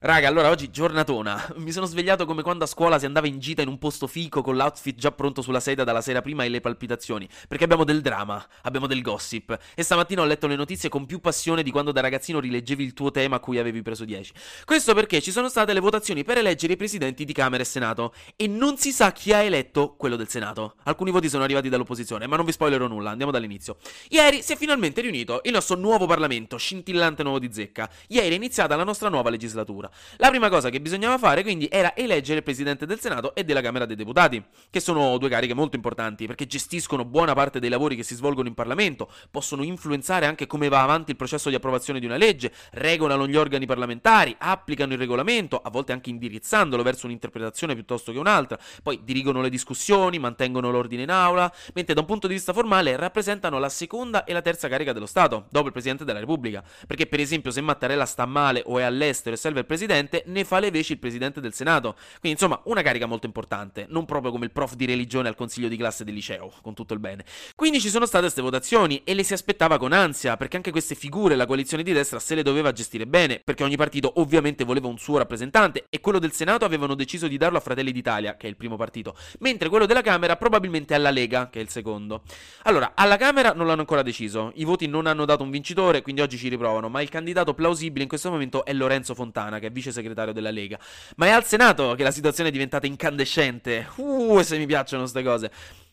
Raga, allora oggi giornatona. Mi sono svegliato come quando a scuola si andava in gita in un posto fico con l'outfit già pronto sulla sedia dalla sera prima e le palpitazioni. Perché abbiamo del drama, abbiamo del gossip. E stamattina ho letto le notizie con più passione di quando da ragazzino rileggevi il tuo tema a cui avevi preso 10. Questo perché ci sono state le votazioni per eleggere i presidenti di Camera e Senato. E non si sa chi ha eletto quello del Senato. Alcuni voti sono arrivati dall'opposizione, ma non vi spoilerò nulla, andiamo dall'inizio. Ieri si è finalmente riunito il nostro nuovo Parlamento, scintillante nuovo di zecca. Ieri è iniziata la nostra nuova legislatura. La prima cosa che bisognava fare quindi era eleggere il presidente del Senato e della Camera dei Deputati, che sono due cariche molto importanti perché gestiscono buona parte dei lavori che si svolgono in Parlamento, possono influenzare anche come va avanti il processo di approvazione di una legge, regolano gli organi parlamentari, applicano il regolamento, a volte anche indirizzandolo verso un'interpretazione piuttosto che un'altra, poi dirigono le discussioni, mantengono l'ordine in aula, mentre da un punto di vista formale rappresentano la seconda e la terza carica dello Stato, dopo il Presidente della Repubblica, perché per esempio se Mattarella sta male o è all'estero e serve il Presidente, ne fa le veci il presidente del Senato. Quindi, insomma, una carica molto importante, non proprio come il prof di religione al consiglio di classe del liceo, con tutto il bene. Quindi ci sono state queste votazioni e le si aspettava con ansia, perché anche queste figure la coalizione di destra se le doveva gestire bene, perché ogni partito ovviamente voleva un suo rappresentante e quello del Senato avevano deciso di darlo a Fratelli d'Italia, che è il primo partito, mentre quello della Camera probabilmente alla Lega, che è il secondo. Allora, alla Camera non l'hanno ancora deciso, i voti non hanno dato un vincitore, quindi oggi ci riprovano, ma il candidato plausibile in questo momento è Lorenzo Fontana, che è vice segretario della Lega. Ma è al Senato che la situazione è diventata incandescente. Uh, se mi piacciono queste cose.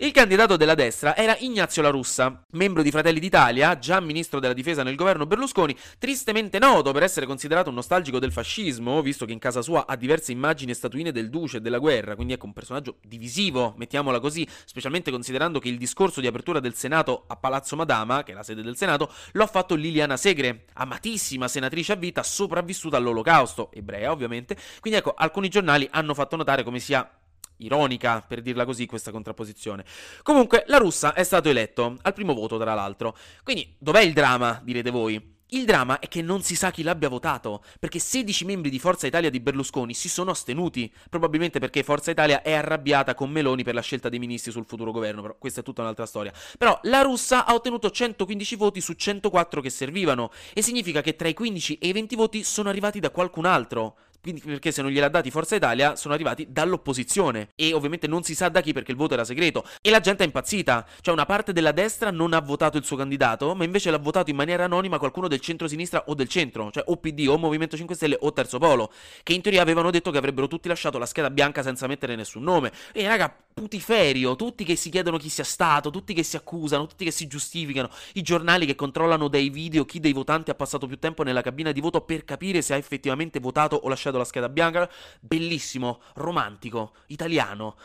Il candidato della destra era Ignazio La Russa, membro di Fratelli d'Italia, già ministro della difesa nel governo Berlusconi, tristemente noto per essere considerato un nostalgico del fascismo, visto che in casa sua ha diverse immagini e statuine del duce e della guerra, quindi ecco un personaggio divisivo, mettiamola così, specialmente considerando che il discorso di apertura del Senato a Palazzo Madama, che è la sede del Senato, lo ha fatto Liliana Segre, amatissima senatrice a vita sopravvissuta all'olocausto, ebrea ovviamente, quindi ecco alcuni giornali hanno fatto notare come sia ironica, per dirla così, questa contrapposizione. Comunque, la russa è stato eletto, al primo voto tra l'altro. Quindi, dov'è il dramma, direte voi? Il dramma è che non si sa chi l'abbia votato, perché 16 membri di Forza Italia di Berlusconi si sono astenuti, probabilmente perché Forza Italia è arrabbiata con Meloni per la scelta dei ministri sul futuro governo, però questa è tutta un'altra storia. Però la russa ha ottenuto 115 voti su 104 che servivano, e significa che tra i 15 e i 20 voti sono arrivati da qualcun altro. Quindi perché se non gliel'ha dati Forza Italia sono arrivati dall'opposizione. E ovviamente non si sa da chi perché il voto era segreto. E la gente è impazzita, cioè una parte della destra non ha votato il suo candidato ma invece l'ha votato in maniera anonima qualcuno del centro-sinistra o del centro, cioè o PD o Movimento 5 Stelle o Terzo Polo, che in teoria avevano detto che avrebbero tutti lasciato la scheda bianca senza mettere nessun nome. E raga, putiferio, tutti che si chiedono chi sia stato, tutti che si accusano, tutti che si giustificano, i giornali che controllano dai video chi dei votanti ha passato più tempo nella cabina di voto per capire se ha effettivamente votato o lasciato la scheda bianca. Bellissimo, romantico, italiano.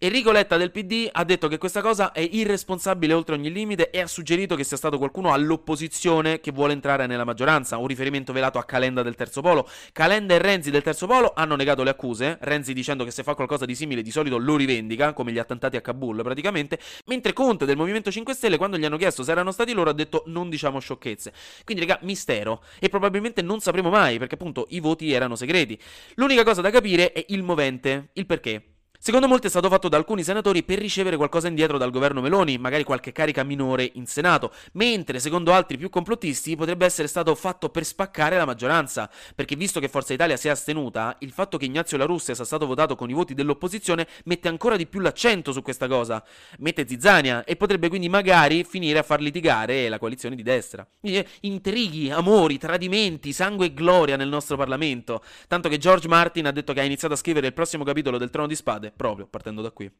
Enrico Letta del PD ha detto che questa cosa è irresponsabile oltre ogni limite e ha suggerito che sia stato qualcuno all'opposizione che vuole entrare nella maggioranza, un riferimento velato a Calenda del Terzo Polo. Calenda e Renzi del Terzo Polo hanno negato le accuse, Renzi dicendo che se fa qualcosa di simile di solito lo rivendica, come gli attentati a Kabul praticamente, mentre Conte del Movimento 5 Stelle quando gli hanno chiesto se erano stati loro ha detto non diciamo sciocchezze. Quindi raga, mistero e probabilmente non sapremo mai perché appunto i voti erano segreti. L'unica cosa da capire è il movente, il perché. Secondo molti è stato fatto da alcuni senatori per ricevere qualcosa indietro dal governo Meloni, magari qualche carica minore in Senato, mentre secondo altri più complottisti potrebbe essere stato fatto per spaccare la maggioranza, perché visto che Forza Italia si è astenuta, il fatto che Ignazio La Russia sia stato votato con i voti dell'opposizione mette ancora di più l'accento su questa cosa, mette zizzania e potrebbe quindi magari finire a far litigare la coalizione di destra. Quindi, intrighi, amori, tradimenti, sangue e gloria nel nostro Parlamento, tanto che George Martin ha detto che ha iniziato a scrivere il prossimo capitolo del Trono di Spade proprio partendo da qui.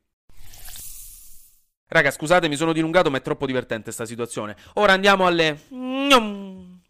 Raga, scusate, mi sono dilungato, ma è troppo divertente sta situazione. Ora andiamo alle.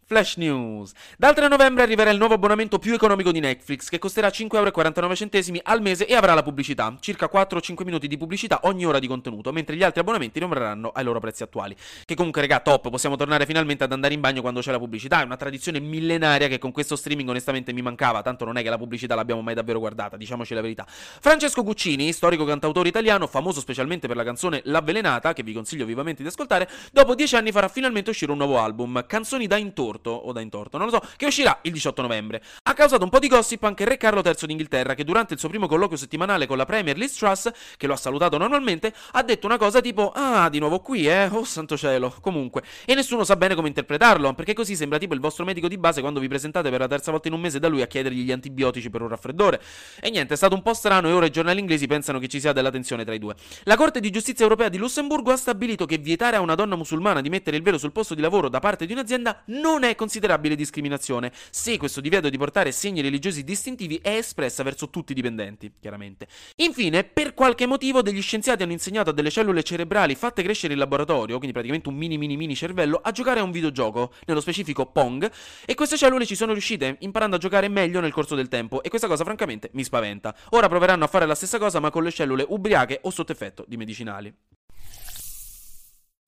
Flash News. Dal 3 novembre arriverà il nuovo abbonamento più economico di Netflix che costerà 5,49€ al mese e avrà la pubblicità, circa 4-5 minuti di pubblicità ogni ora di contenuto, mentre gli altri abbonamenti rimarranno ai loro prezzi attuali. Che comunque, raga, top, possiamo tornare finalmente ad andare in bagno quando c'è la pubblicità, è una tradizione millenaria che con questo streaming onestamente mi mancava, tanto non è che la pubblicità l'abbiamo mai davvero guardata, diciamoci la verità. Francesco Guccini, storico cantautore italiano, famoso specialmente per la canzone L'Avvelenata, che vi consiglio vivamente di ascoltare, dopo 10 anni farà finalmente uscire un nuovo album, Canzoni da intorno torto o da intorto, non lo so, che uscirà il 18 novembre. Ha causato un po' di gossip anche il re Carlo III d'Inghilterra che durante il suo primo colloquio settimanale con la Premier Liz Truss, che lo ha salutato normalmente, ha detto una cosa tipo "Ah, di nuovo qui, eh? Oh santo cielo". Comunque, e nessuno sa bene come interpretarlo, perché così sembra tipo il vostro medico di base quando vi presentate per la terza volta in un mese da lui a chiedergli gli antibiotici per un raffreddore. E niente, è stato un po' strano e ora i giornali inglesi pensano che ci sia della tensione tra i due. La Corte di Giustizia Europea di Lussemburgo ha stabilito che vietare a una donna musulmana di mettere il velo sul posto di lavoro da parte di un'azienda non è considerabile discriminazione, se questo divieto di portare segni religiosi distintivi è espressa verso tutti i dipendenti, chiaramente. Infine, per qualche motivo degli scienziati hanno insegnato a delle cellule cerebrali fatte crescere in laboratorio, quindi praticamente un mini mini mini cervello, a giocare a un videogioco, nello specifico Pong, e queste cellule ci sono riuscite, imparando a giocare meglio nel corso del tempo, e questa cosa francamente mi spaventa. Ora proveranno a fare la stessa cosa ma con le cellule ubriache o sotto effetto di medicinali.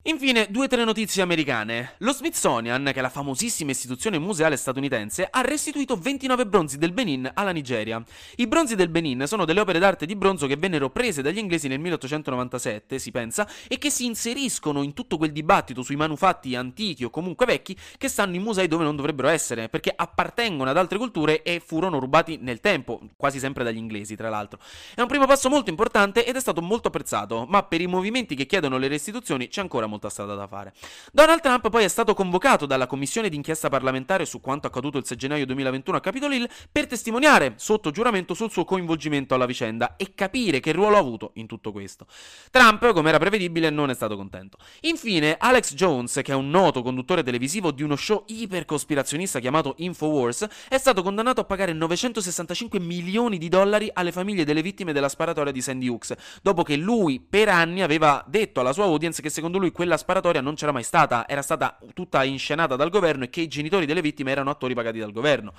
Infine, due o tre notizie americane. Lo Smithsonian, che è la famosissima istituzione museale statunitense, ha restituito 29 bronzi del Benin alla Nigeria. I bronzi del Benin sono delle opere d'arte di bronzo che vennero prese dagli inglesi nel 1897, si pensa, e che si inseriscono in tutto quel dibattito sui manufatti antichi o comunque vecchi che stanno in musei dove non dovrebbero essere, perché appartengono ad altre culture e furono rubati nel tempo, quasi sempre dagli inglesi, tra l'altro. È un primo passo molto importante ed è stato molto apprezzato, ma per i movimenti che chiedono le restituzioni c'è ancora molta strada da fare. Donald Trump poi è stato convocato dalla commissione d'inchiesta parlamentare su quanto accaduto il 6 gennaio 2021 a Capitol Hill per testimoniare sotto giuramento sul suo coinvolgimento alla vicenda e capire che ruolo ha avuto in tutto questo. Trump, come era prevedibile, non è stato contento. Infine, Alex Jones, che è un noto conduttore televisivo di uno show ipercospirazionista chiamato Infowars, è stato condannato a pagare 965 milioni di dollari alle famiglie delle vittime della sparatoria di Sandy Hooks, dopo che lui per anni aveva detto alla sua audience che secondo lui quella sparatoria non c'era mai stata, era stata tutta inscenata dal governo e che i genitori delle vittime erano attori pagati dal governo.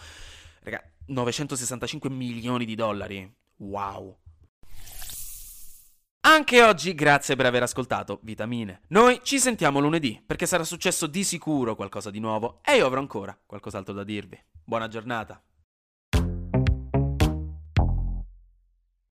Raga, 965 milioni di dollari. Wow. Anche oggi grazie per aver ascoltato Vitamine. Noi ci sentiamo lunedì perché sarà successo di sicuro qualcosa di nuovo e io avrò ancora qualcos'altro da dirvi. Buona giornata.